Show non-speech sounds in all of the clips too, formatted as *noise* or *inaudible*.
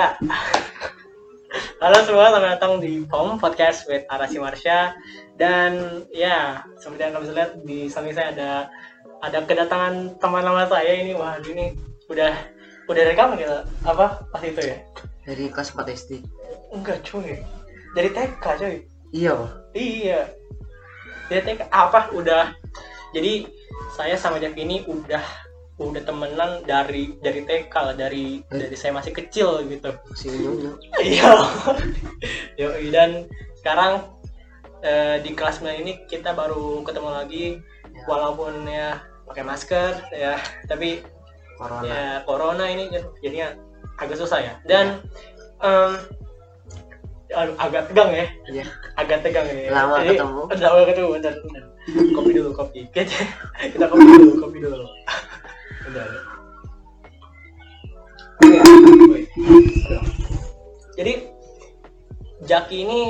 Ya. Halo semua, selamat datang di POM Podcast with Arasi Marsha dan ya seperti yang kalian bisa lihat di samping saya ada ada kedatangan teman lama saya ini. Wah ini udah udah rekam gitu. Apa? Pas itu ya? Dari kelas 4 SD enggak cuy. Dari TK cuy. Iya iya. Dari TK apa? Udah. Jadi saya sama Dev ini udah udah temenan dari dari TK lah dari dari saya masih kecil gitu masih Iya. *laughs* Yoi, dan sekarang eh, di kelas 9 ini kita baru ketemu lagi Ya. walaupun ya pakai masker ya, tapi corona ya corona ini jadinya agak susah ya. Dan em, aduh, agak tegang ya, iya agak tegang ya. Lama Jadi, ketemu. *laughs* Lama ketemu, bentar, bentar. Kopi dulu, kopi. Kita, *laughs* kita kopi dulu, kopi dulu. Jadi Jaki ini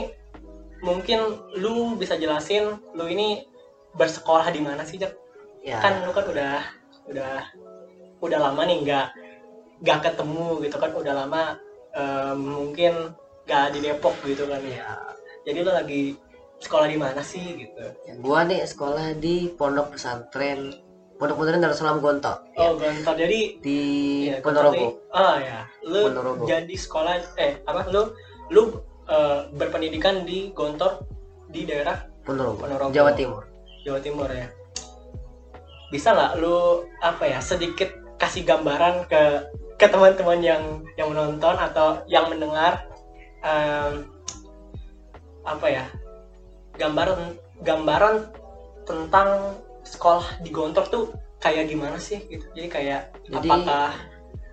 mungkin lu bisa jelasin lu ini bersekolah di mana sih Jak? ya Kan lu kan udah udah udah lama nih nggak nggak ketemu gitu kan udah lama eh, mungkin nggak di Depok gitu kan ya. Jadi lu lagi sekolah di mana sih gitu? Ya, gua nih sekolah di pondok pesantren pondok pesantren Darussalam Gonto Oh, Gontor. Jadi di Iya, Ponorogo Oh ya, lu Ponorogo. jadi sekolah eh apa lu lu eh, berpendidikan di Gontor di daerah Ponorogo Ponorogo. Jawa Timur Jawa Timur ya. Bisa nggak lu apa ya sedikit kasih gambaran ke ke teman-teman yang yang menonton atau yang mendengar em, apa ya gambaran gambaran tentang sekolah di Gontor tuh kayak gimana sih gitu. Jadi kayak Jadi- apakah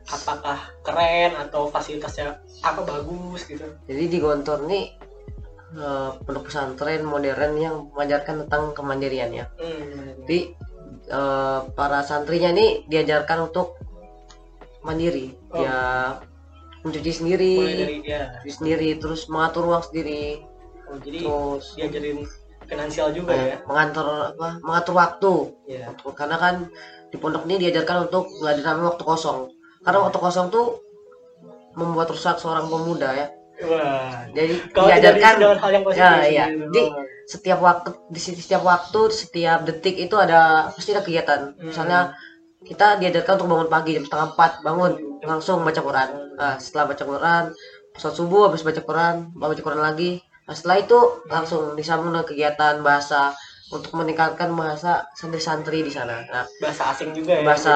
apakah keren atau fasilitasnya apa bagus gitu. jadi di Gontor nih eh, pondok pesantren modern yang mengajarkan tentang kemandirian ya Hmm. jadi eh, para santrinya nih diajarkan untuk mandiri Oh. ya mencuci sendiri dari diri sendiri terus mengatur uang sendiri Oh, jadi terus diajarin finansial juga eh, ya. mengatur apa mengatur waktu Iya. karena kan di pondok ini diajarkan untuk nggak ada namanya waktu kosong karena waktu kosong tuh membuat rusak seorang pemuda ya Wah. jadi Kalau diajarkan hal yang positif. ya iya jadi setiap waktu di setiap waktu setiap detik itu ada pasti ada kegiatan Hmm. misalnya kita diajarkan untuk bangun pagi jam setengah empat bangun langsung baca Quran nah, setelah baca Quran sholat subuh habis baca Quran baca Quran lagi nah, setelah itu langsung disambung dengan kegiatan bahasa untuk meningkatkan bahasa santri-santri di sana nah bahasa asing juga ya. bahasa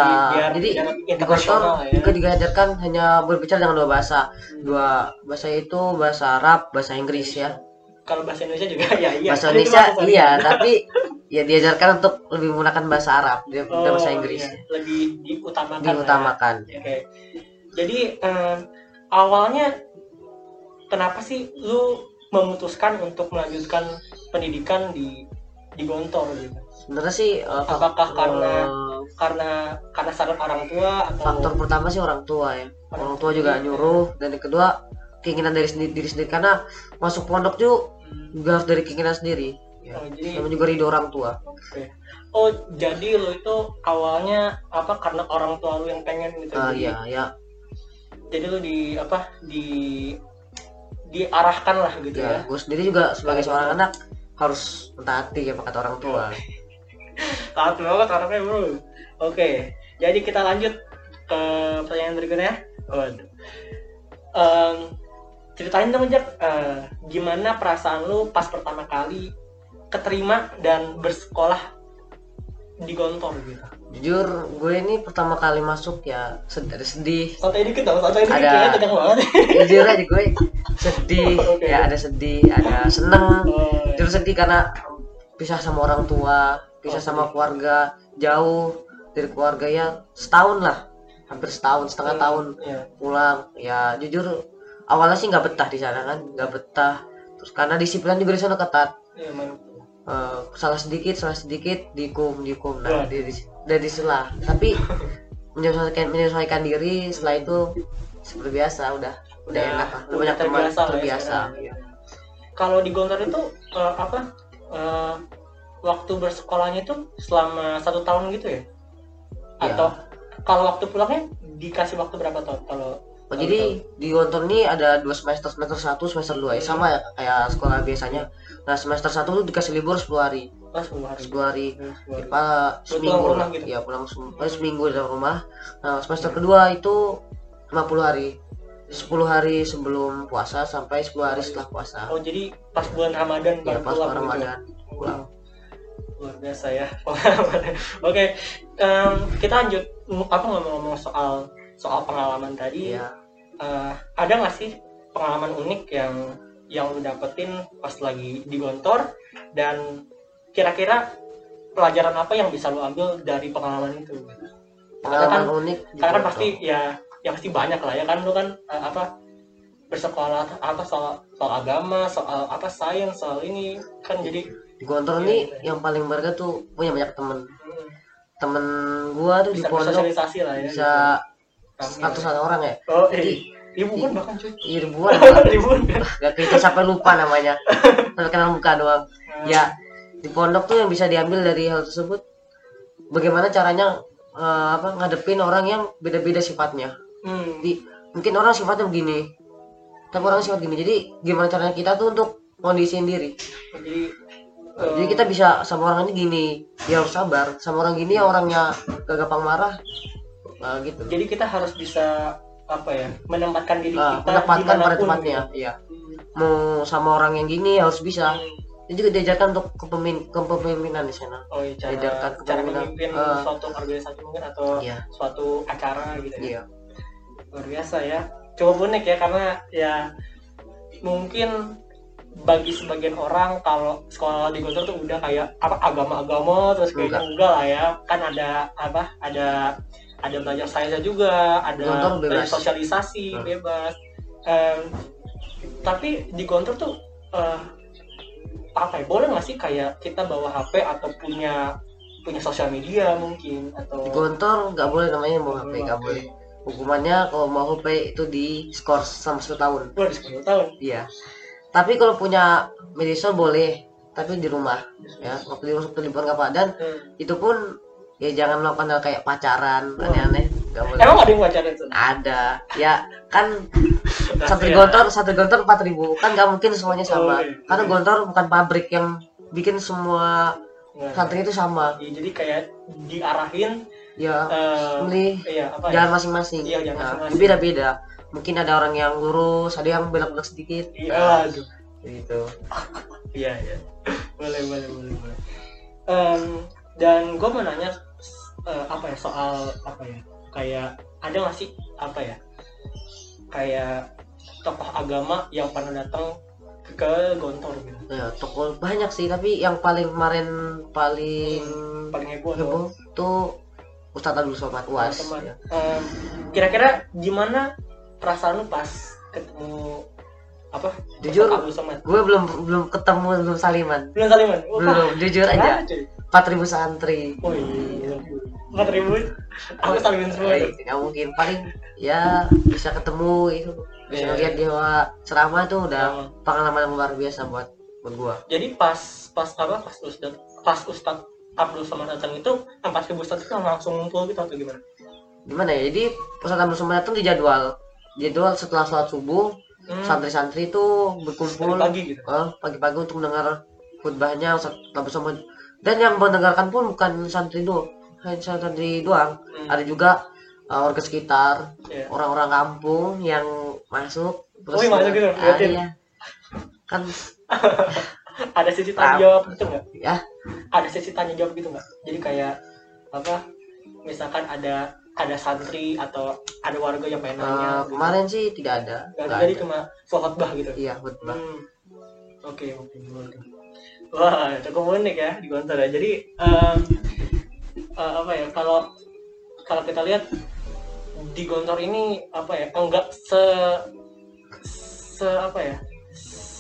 jadi biar lebih di kantor ya. juga diajarkan hanya berbicara dengan dua bahasa dua bahasa itu bahasa Arab bahasa Inggris ya Kalau bahasa Indonesia juga ya iya. bahasa Indonesia bahasa iya tapi ya diajarkan untuk lebih menggunakan bahasa Arab daripada Oh, bahasa Inggris iya. Lebih diutamakan. diutamakan Ya. Oke. Jadi em, awalnya kenapa sih lu memutuskan untuk melanjutkan pendidikan di di Gontor gitu? sebenarnya sih fak- Apakah karena eh, karena karena saran orang tua atau faktor pertama sih orang tua ya orang tua juga nyuruh dan yang kedua keinginan dari sendiri, diri sendiri karena masuk pondok tuh Hmm, juga harus dari keinginan sendiri ya. Oh, jadi sama juga ridho orang tua Oke. Oh, jadi lu itu awalnya apa karena orang tua lu yang pengen gitu. Jadi, iya ya jadi lu di apa di diarahkan lah gitu ya. ya gue sendiri juga sebagai seorang anak harus mentaati ya kata orang tua *laughs* Taat banget orangnya, Bro. Oke. Jadi kita lanjut ke pertanyaan berikutnya. Waduh. Em, ceritain dong Jak, eh, gimana perasaan lu pas pertama kali keterima dan bersekolah di Gontor gitu. jujur gue ini pertama kali masuk ya sedih, sedih Santai dikit dong, santai dikit Ada- ya, tegang banget. jujur aja gue sedih *laughs* Oke. ya ada sedih ada seneng Oh, jujur sedih karena pisah sama orang tua pisah Oke. sama keluarga jauh dari keluarga ya setahun lah hampir setahun setengah Hmm, tahun iya. pulang ya jujur awalnya sih nggak betah di sana kan nggak betah terus karena disiplin juga di sana ketat Iya, Eh, salah sedikit salah sedikit dihukum Wah. nah di, di, dari selah tapi menyesuaikan menyesuaikan diri setelah itu seperti biasa udah udah enak lah udah banyak teman terbiasa lah ya terbiasa. Iya. Kalau di Gontor itu eh, apa? eh, waktu bersekolahnya itu selama satu tahun gitu ya? Iya. Atau kalau waktu pulangnya dikasih waktu berapa tahun? Kalau Oh, jadi di Gontor ini ada dua semester, semester satu, semester dua ya sama ya kayak sekolah biasanya. Nah semester satu tuh dikasih libur 10 hari, pas sepuluh hari 10 hari. Hmm, sepuluh hari. Apa Lu seminggu pulang gitu? Ya pulang sem- paling seminggu dalam rumah. Nah semester kedua itu 50 hari. 10 hari sebelum puasa sampai 10 hari setelah puasa. oh jadi pas bulan ramadan Ya baru pas pulang bulan gitu ya? Ramadan pulang. luar biasa ya *laughs* oke em, kita lanjut aku ngomong-ngomong soal soal pengalaman tadi Iya. Eh, ada nggak sih pengalaman unik yang yang lu dapetin pas lagi di Gontor? Dan kira-kira pelajaran apa yang bisa lu ambil dari pengalaman itu? Pengalaman kan- unik di karena kan pasti ya ya pasti banyak lah ya kan lu kan eh, apa bersekolah apa soal soal agama soal apa sains soal ini kan jadi di Gontor Iya, ini iya. yang paling berharga tuh punya banyak temen. Hmm, temen gua tuh di bisa pondok. bersosialisasi lah ya bisa Rame. Ratusan orang ya? Oh, Jadi, eh, ribuan bahkan cuy. iya, ribuan. *laughs* Ribuan. gak kita sampai lupa namanya. Sampai kenal muka doang. Ya di pondok tuh yang bisa diambil dari hal tersebut bagaimana caranya eh, apa ngadepin orang yang beda-beda sifatnya. Hmm. di mungkin orang sifatnya begini tapi orang sifat gini. Jadi gimana caranya kita tuh untuk kondisiin diri? Jadi Eh, jadi kita bisa sama orang ini gini dia harus sabar. Sama orang gini ya orangnya gak gampang marah Nah, gitu jadi kita harus bisa apa ya menempatkan diri Nah, kita menempatkan pada tempatnya iya Hmm. mau sama orang yang gini harus bisa Hmm. itu juga diajarkan untuk kepemimpin kepemimpinan di sana Oh iya, cara, Diajarkan cara memimpin Eh. suatu organisasi mungkin atau iya suatu acara gitu ya. iya Luar biasa ya. Cukup unik ya karena ya mungkin bagi sebagian orang kalau sekolah di Gontor tuh udah kayak apa agama-agama terus kayaknya Enggak. enggak lah ya kan ada apa ada ada belajar sainsnya juga ada Gontor bebas. belajar sosialisasi Hmm. bebas. Em, tapi di Gontor tuh eh, apa ya boleh nggak sih kayak kita bawa HP atau punya punya sosial media mungkin atau di Gontor nggak boleh namanya mau HP nggak boleh. hukumannya kalau mau HP itu di skor sama satu tahun. Wah, di 10 tahun? Iya. Tapi kalau punya media sosial boleh tapi di rumah ya. waktu di waktu liburan ke Padang Hmm. itu pun ya jangan melakukan hal kayak pacaran aneh-aneh nggak boleh Emang ada yang pacaran tuh? ada ya kan *laughs* satu gontor satu gontor empat ribu kan nggak mungkin semuanya sama Oh, iya. karena gontor bukan pabrik yang bikin semua Nggak. santri itu sama Iya, jadi kayak diarahin ya eh, milih iya apa ya? jalan masing-masing Iya, jalan Nah, beda-beda mungkin ada orang yang lurus ada yang belok-belok sedikit Iya, aduh. gitu *laughs* Iya, iya. Boleh, boleh, boleh, boleh. Em, dan gue mau nanya eh, apa ya soal apa ya? Kayak ada nggak sih apa ya? Kayak tokoh agama yang pernah datang ke, ke Gontor gitu. ya toko banyak sih tapi yang paling kemarin paling Paling heboh. tuh. heboh tuh Ustadz Abdul Somad Uas Teman. ya. Em, kira-kira gimana perasaan lu pas ketemu apa? Jujur, gue belum belum ketemu belum saliman Belum saliman? Belum jujur aja cuy? 4000 santri Oh iya. Empat ribu. Aku saliman semua. Nggak mungkin paling ya bisa ketemu itu bisa Iya. ngeliat dia ceramah tuh udah Oh. pengalaman yang luar biasa buat buat gua Jadi pas pas apa pas Ustad pas Ustad Abdul Somad datang itu empat ribu Ustad itu langsung ngumpul gitu atau gimana? gimana ya jadi Ustadz Abdul Somad datang di jadwal setelah sholat subuh Hmm, santri-santri itu berkumpul pagi gitu. eh, pagi-pagi untuk mendengar khutbahnya Ustadz Abdul Somad dan yang mendengarkan pun bukan santri doang hanya santri doang Hmm, ada juga eh, warga sekitar iya. orang-orang kampung yang masuk Oh, yang masuk gitu, ah, iya. kan *laughs* Ada sesi tanya jawab gitu nggak? ya Ada sesi tanya jawab gitu nggak? Jadi kayak apa? Misalkan ada ada santri atau ada warga yang pengen nanya. gitu. kemarin sih tidak ada Nggak jadi ada. cuma khutbah gitu. iya khutbah Hmm. Oke, oke, boleh. Wah, cukup unik ya di Gontor ya. Jadi em, eh, apa ya? Kalau kalau kita lihat di Gontor ini apa ya? Enggak se se apa ya?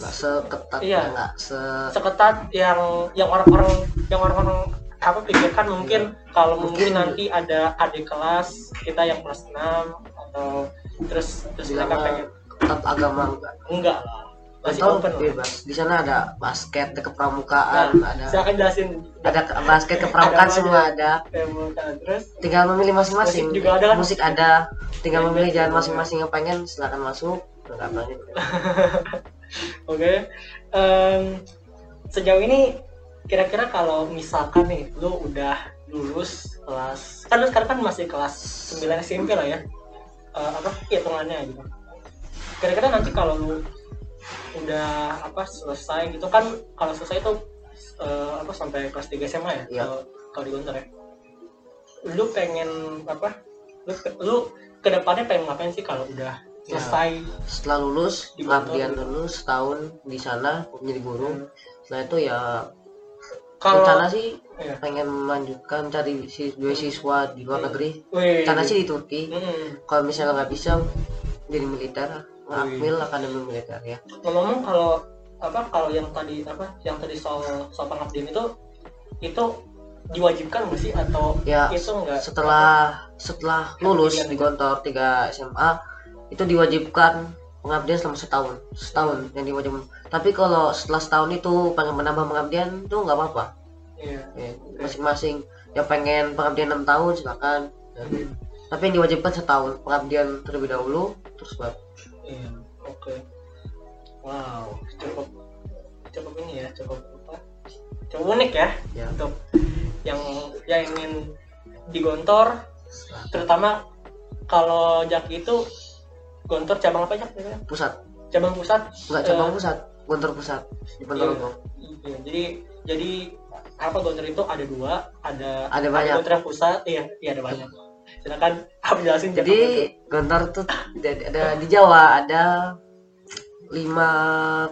nggak seketat Iya. nggak se Seketat yang yang orang-orang yang orang-orang apa pikirkan mungkin kalau mungkin Mungkin- nanti ada adik kelas kita yang kelas 6 atau terus terus mereka pengen ketat agama enggak enggak lah masih Gontor open bebas di sana ada basket ada kepramukaan Nah, ada silakan jelasin. ada ke- basket kepramukaan Ada apa semua ada. Terus? Tinggal memilih masing-masing. Musik juga ada kan? musik ada. Tinggal memilih jalan masing-masing yang pengen silakan masuk. *laughs* Oke. Em, sejauh ini kira-kira kalau misalkan nih lu udah lulus kelas kan lu sekarang kan masih kelas 9 SMP lah ya? Eh, apa? Hitungannya gitu. Kira-kira nanti kalau lu udah apa selesai gitu kan kalau selesai itu eh, apa sampai kelas 3 SMA ya Iya. kalau kalau di Gontor ya lu pengen apa lu lu ke depannya pengen ngapain sih kalau udah Ya. selesai setelah lulus Di pengabdian dulu setahun di sana menjadi guru setelah itu ya kalau rencana sih Iya. pengen melanjutkan cari si beasiswa di luar negeri Wih. rencana sih di Turki Mm-mm. kalau misalnya nggak bisa jadi militer Ngambil akademi militer ya ngomong-ngomong kalau apa kalau yang tadi apa yang tadi soal soal pengabdian itu itu diwajibkan nggak sih? Atau ya itu enggak setelah setelah lulus di Gontor 3 SMA itu diwajibkan pengabdian selama setahun. Setahun yang diwajibkan. Tapi kalau setelah setahun itu pengen menambah pengabdian itu nggak apa-apa. Iya. Ya, masing-masing yang pengen pengabdian 6 tahun silakan. Dan- tapi yang diwajibkan setahun pengabdian terlebih dahulu terus baru oke wow cukup cukup ini ya cukup apa cukup unik ya ya. untuk yang yang ingin digontor terutama kalau Jaki itu gontor cabang apa aja pusat. Cabang pusat. Nggak cabang pusat Gontor pusat di Ponorogo Iya, jadi jadi apa gontor itu? Ada dua, ada Ada banyak. gontor yang pusat, iya, iya ada banyak. Silakan apa jelasin jadi Gontor. tuh ada di Jawa ada lima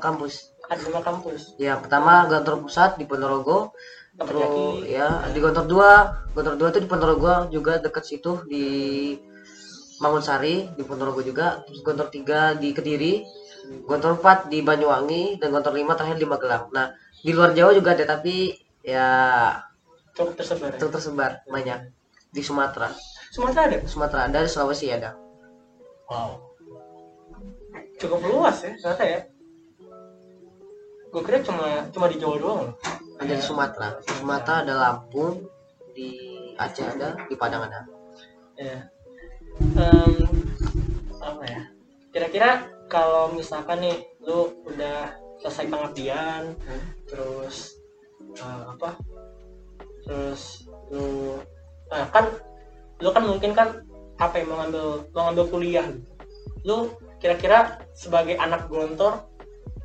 kampus ada lima kampus. yang pertama Gontor pusat di Ponorogo terus ya di Gontor 2 Gontor 2 itu di Ponorogo juga dekat situ di Mangunsari di Ponorogo juga terus Gontor 3 di Kediri Gontor 4 di Banyuwangi dan Gontor 5 terakhir di Magelang nah di luar Jawa juga ada tapi ya Cukup tersebar. Ya? tersebar banyak di Sumatera Sumatera ada. Sumatera ada di Sulawesi ada Wow. Cukup luas ya, ternyata ya. Gue kira cuma cuma di Jawa doang. loh. ada di Sumatera Sumatera ada Lampung di Aceh ada di Padang ada Ya. Em, apa ya? Kira-kira kalau misalkan nih lu udah selesai pengabdian, Hmm. terus eh, apa? Terus lu nah, kan lu kan mungkin kan apa yang mau ngambil mau ngambil kuliah gitu. Lu kira-kira sebagai anak gontor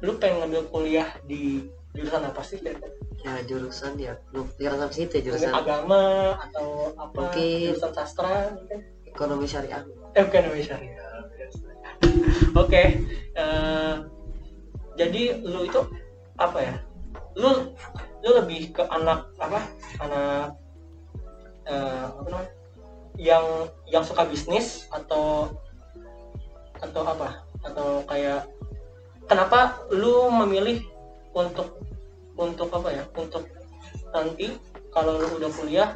lu pengen ngambil kuliah di jurusan apa sih? Kira-kira? ya jurusan ya. Lu jurusan situ ya Mungkin jurusan. agama atau apa? Mungkin- jurusan sastra mungkin. ekonomi syariah. Eh bukan Indonesia *laughs* oke eh, jadi lu itu apa ya? Lu lu lebih ke anak apa? Anak eh, apa namanya? Yang yang suka bisnis atau atau apa? Atau kayak kenapa lu memilih untuk untuk apa ya? Untuk nanti kalau lu udah kuliah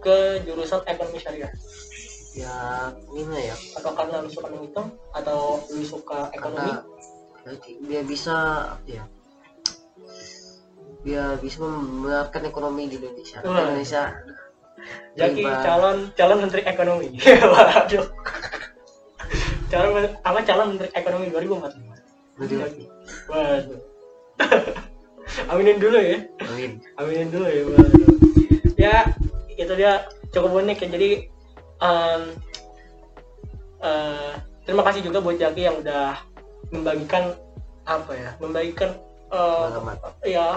ke jurusan ekonomi syariah? Ya gimana ya? Atau karena lu suka menghitung atau lu suka ekonomi? Karena biar bisa apa ya? Biar bisa membenarkan ekonomi di Indonesia. Wah. Indonesia. Jadi calon calon menteri ekonomi. *laughs* Waduh calon apa calon menteri ekonomi 2045 Jadi, waduh. *laughs* Aminin dulu ya. Amin. Aminin dulu ya waduh. Ya itu dia cukup unik ya. Jadi em, eh, terima kasih juga buat Jaki yang udah membagikan apa ya membagikan eh, Pengalaman. ya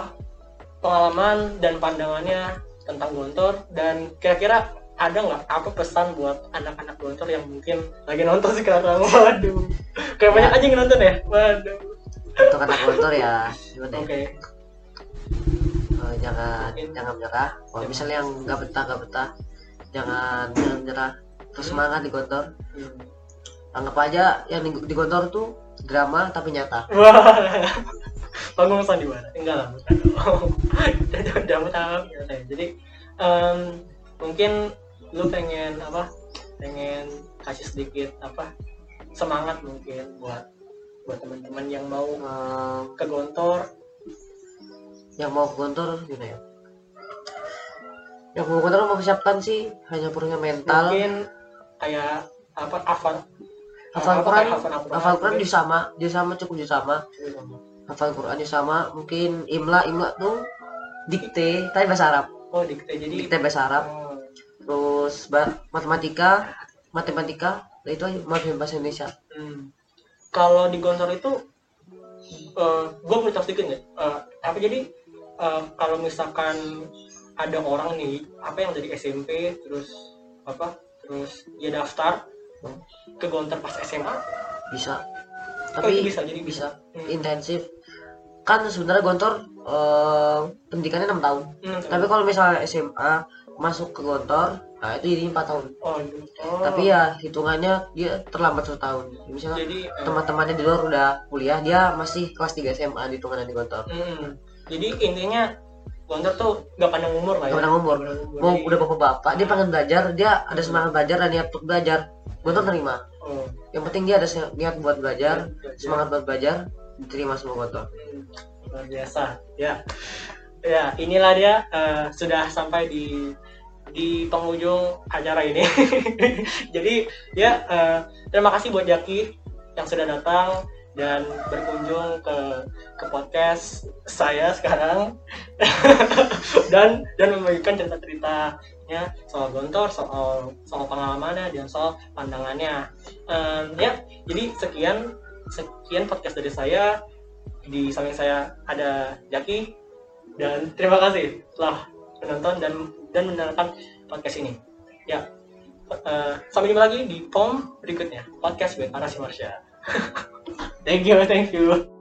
pengalaman dan pandangannya tentang Gontor dan kira-kira ada nggak apa pesan buat anak-anak Gontor yang mungkin lagi nonton sekarang *laughs* waduh kayak Ya. banyak aja yang nonton ya waduh untuk anak motor ya gimana ya oke Eh, jangan Mungkin. jangan menyerah kalau misalnya yang nggak betah nggak betah jangan jangan menyerah terus semangat di kantor Hmm. anggap aja yang di, di kantor tuh drama tapi nyata *laughs* Wah, panggung sandiwara. Enggak lah, bukan. Jangan jangan tahu. Jadi em, mungkin lu pengen apa? Pengen kasih sedikit apa? Semangat mungkin buat buat teman-teman yang mau Eh, ke Gontor. yang mau ke Gontor gimana ya? Yang mau ke Gontor mempersiapkan sih hanya perlunya mental. Mungkin kayak apa hafal hafal Quran hafal Quran juga sama dia sama cukup juga sama hafal Quran juga sama mungkin imla imla tuh dikte tapi bahasa Arab. Oh dikte. Jadi dikte bahasa Arab. Oh, terus matematika matematika nah itu aja maaf bahasa Indonesia. Hmm. kalau di Gontor itu eh gue boleh tahu sedikit nggak? Eh, apa jadi eh, kalau misalkan ada orang nih apa yang dari SMP terus apa terus dia daftar Hmm. ke Gontor pas SMA bisa. Oh, tapi bisa jadi bisa. Hmm. intensif. Kan sebenarnya Gontor eh, pendidikannya enam tahun. Hmm, tapi kalau misalnya SMA masuk ke Gontor nah itu jadi empat tahun. Oh. Oh, tapi ya hitungannya dia terlambat satu tahun. Misalnya jadi eh, teman-temannya di luar udah kuliah dia masih kelas 3 SMA di hitungannya di Gontor hmm, jadi intinya Gontor tuh gak pandang umur lah ya? Gak pandang umur. Pandang mau udah bapak-bapak dia pengen belajar dia ada semangat belajar dan niat untuk belajar. Gontor terima oh, yang penting dia ada niat buat belajar belajar. semangat buat belajar diterima sama Gontor luar biasa ya. Ya inilah dia eh, sudah sampai di di penghujung acara ini. *laughs* Jadi ya eh, terima kasih buat Jaki yang sudah datang dan berkunjung ke ke podcast saya sekarang. *laughs* Dan dan membagikan cerita ceritanya soal gontor soal soal pengalamannya dan soal pandangannya. Em, ya jadi sekian sekian podcast dari saya. Di samping saya ada Jaki. Dan terima kasih telah menonton dan dan mendengarkan podcast ini. Ya, eh, sampai jumpa lagi di POM berikutnya podcast with Arasi Marsha. *laughs* thank you, thank you.